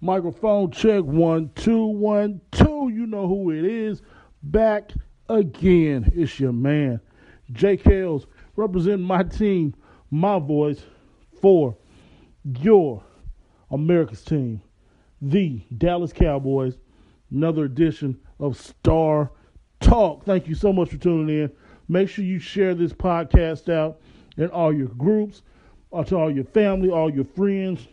Microphone check one, two, one, two. You know who it is. Back again. It's your man, Jake Hales, representing my team, my voice for your America's team, the Dallas Cowboys. Another edition of Star Talk. Thank you so much for tuning in. Make sure you share this podcast out in all your groups, or to all your family, all your friends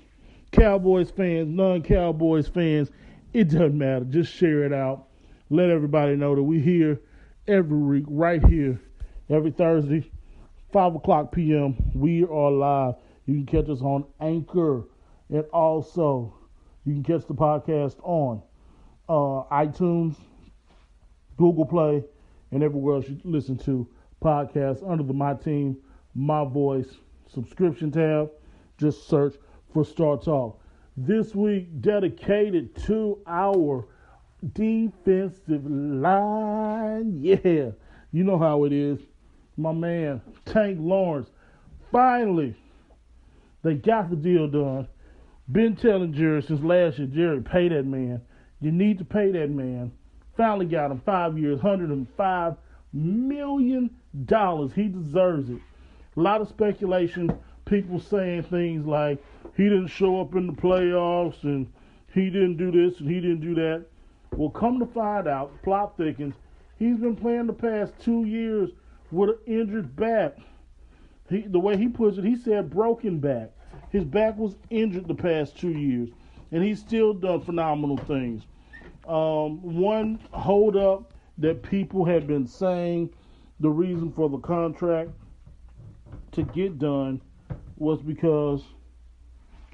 Cowboys fans, non Cowboys fans, it doesn't matter. Just share it out. Let everybody know that we're here every week, right here, every Thursday, 5 o'clock p.m. We are live. You can catch us on Anchor, and also you can catch the podcast on uh, iTunes, Google Play, and everywhere else you listen to podcasts under the My Team, My Voice subscription tab. Just search for Star Talk. This week dedicated to our defensive line. Yeah, you know how it is. My man, Tank Lawrence. Finally, they got the deal done. Been telling Jerry since last year, Jerry, pay that man. You need to pay that man. Finally got him five years, $105 million. He deserves it. A lot of speculation, people saying things like, he didn't show up in the playoffs and he didn't do this and he didn't do that. Well, come to find out, plot thickens, he's been playing the past two years with an injured back. He, the way he puts it, he said broken back. His back was injured the past two years, and he's still done phenomenal things. Um, one hold up that people had been saying the reason for the contract to get done was because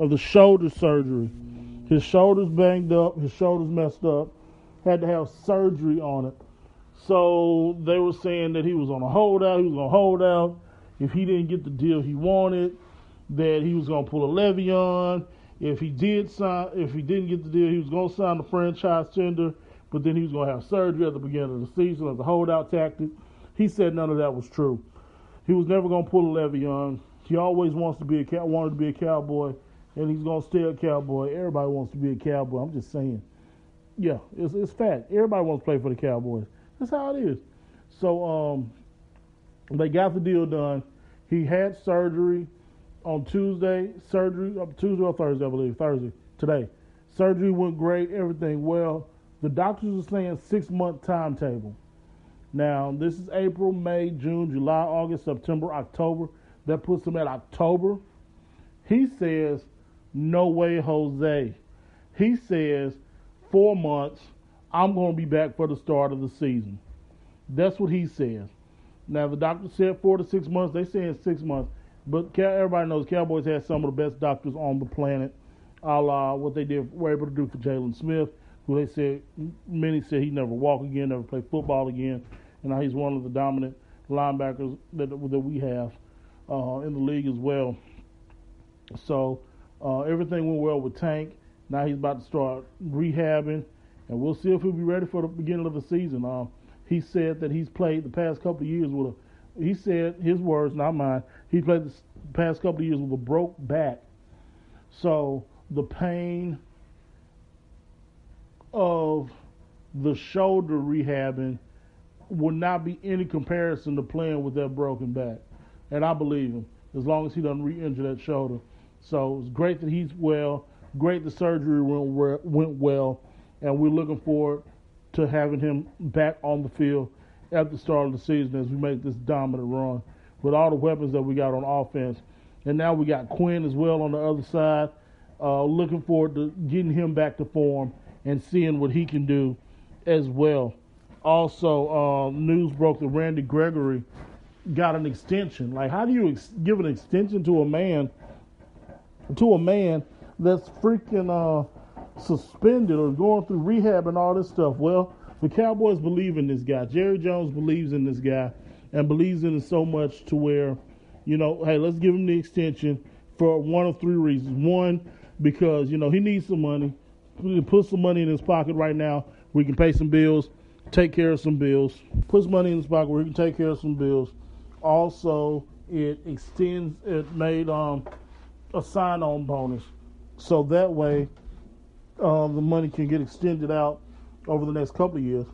of the shoulder surgery. His shoulders banged up, his shoulders messed up, had to have surgery on it. So they were saying that he was on a holdout, he was going to holdout. If he didn't get the deal he wanted, that he was to pull a Le'Veon. If he did sign, if he didn't get the deal, he was to sign the franchise tender, but then he was to have surgery at the beginning of the season as a holdout tactic. He said none of that was true. He was never to pull a Le'Veon. He always wants to be a wanted to be a cowboy and he's gonna stay a cowboy. Everybody wants to be a cowboy. I'm just saying. Yeah, it's it's fact. Everybody wants to play for the Cowboys. That's how it is. So um, they got the deal done. He had surgery on Tuesday. Surgery uh, Tuesday or Thursday, I believe. Thursday today. Surgery went great. Everything well. The doctors are saying six month timetable. Now this is April, May, June, July, August, September, October. That puts him at October. He says no way, Jose. He says, four months, I'm going to be back for the start of the season. That's what he says. Now, the doctor said four to six months. They saying six months. But everybody knows Cowboys had some of the best doctors on the planet, a la what they did were able to do for Jaylon Smith, who they said many said he'd never walk again, never play football again, and now he's one of the dominant linebackers that that we have uh, in the league as well. So uh, everything went well with Tank. Now he's about to start rehabbing, and we'll see if he'll be ready for the beginning of the season. Uh, he said that he's played the past couple of years with a. He said his words, not mine. He played the past couple of years with a broke back, so the pain of the shoulder rehabbing will not be any comparison to playing with that broken back. And I believe him, as long as he doesn't re-injure that shoulder. So it's great that he's well. Great the surgery went well, and we're looking forward to having him back on the field at the start of the season as we make this dominant run with all the weapons that we got on offense. And now we got Quinn as well on the other side. Uh, looking forward to getting him back to form and seeing what he can do as well. Also, uh, news broke that Randy Gregory got an extension. Like, how do you ex- give an extension to a man to a man that's freaking uh, suspended or going through rehab and all this stuff. Well, the Cowboys believe in this guy. Jerry Jones believes in this guy and believes in it so much to where, you know, hey, let's give him the extension for one of three reasons. One, because, you know, he needs some money. Put some money in his pocket right now. We can pay some bills, take care of some bills. Put some money in his pocket where he can take care of some bills. Also, it extends, it made um, a sign on bonus. So that way, uh, the money can get extended out over the next couple of years.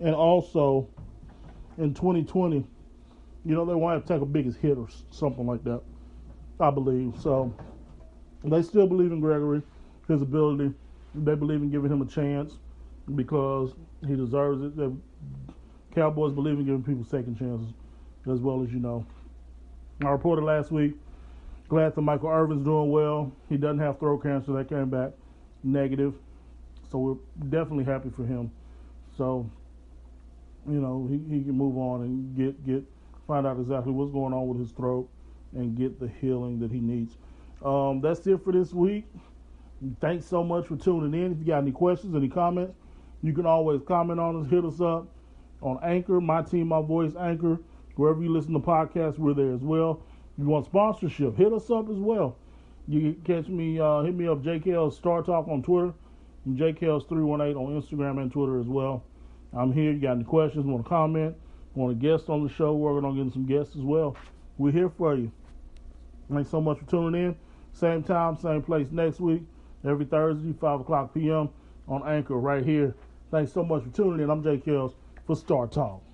And also in 2020, you know, they want to take a biggest hit or something like that, I believe. So they still believe in Gregory, his ability. They believe in giving him a chance because he deserves it. The Cowboys believe in giving people second chances, as well as you know. I reported last week. Glad that Michael Irvin's doing well. He doesn't have throat cancer. That came back negative. So we're definitely happy for him. So, you know, he, he can move on and get get find out exactly what's going on with his throat and get the healing that he needs. Um, that's it for this week. Thanks so much for tuning in. If you got any questions, any comments, you can always comment on us, hit us up on Anchor, my team, my voice, Anchor. Wherever you listen to podcasts, we're there as well. You want sponsorship, hit us up as well. You catch me, uh, hit me up, JKL Star Talk on Twitter, and JKL's318 on Instagram and Twitter as well. I'm here. You got any questions, want to comment, want a guest on the show, We're working on getting some guests as well. We're here for you. Thanks so much for tuning in. Same time, same place next week, every Thursday, 5 o'clock p.m. on Anchor right here. Thanks so much for tuning in. I'm Jay Kells for Star Talk.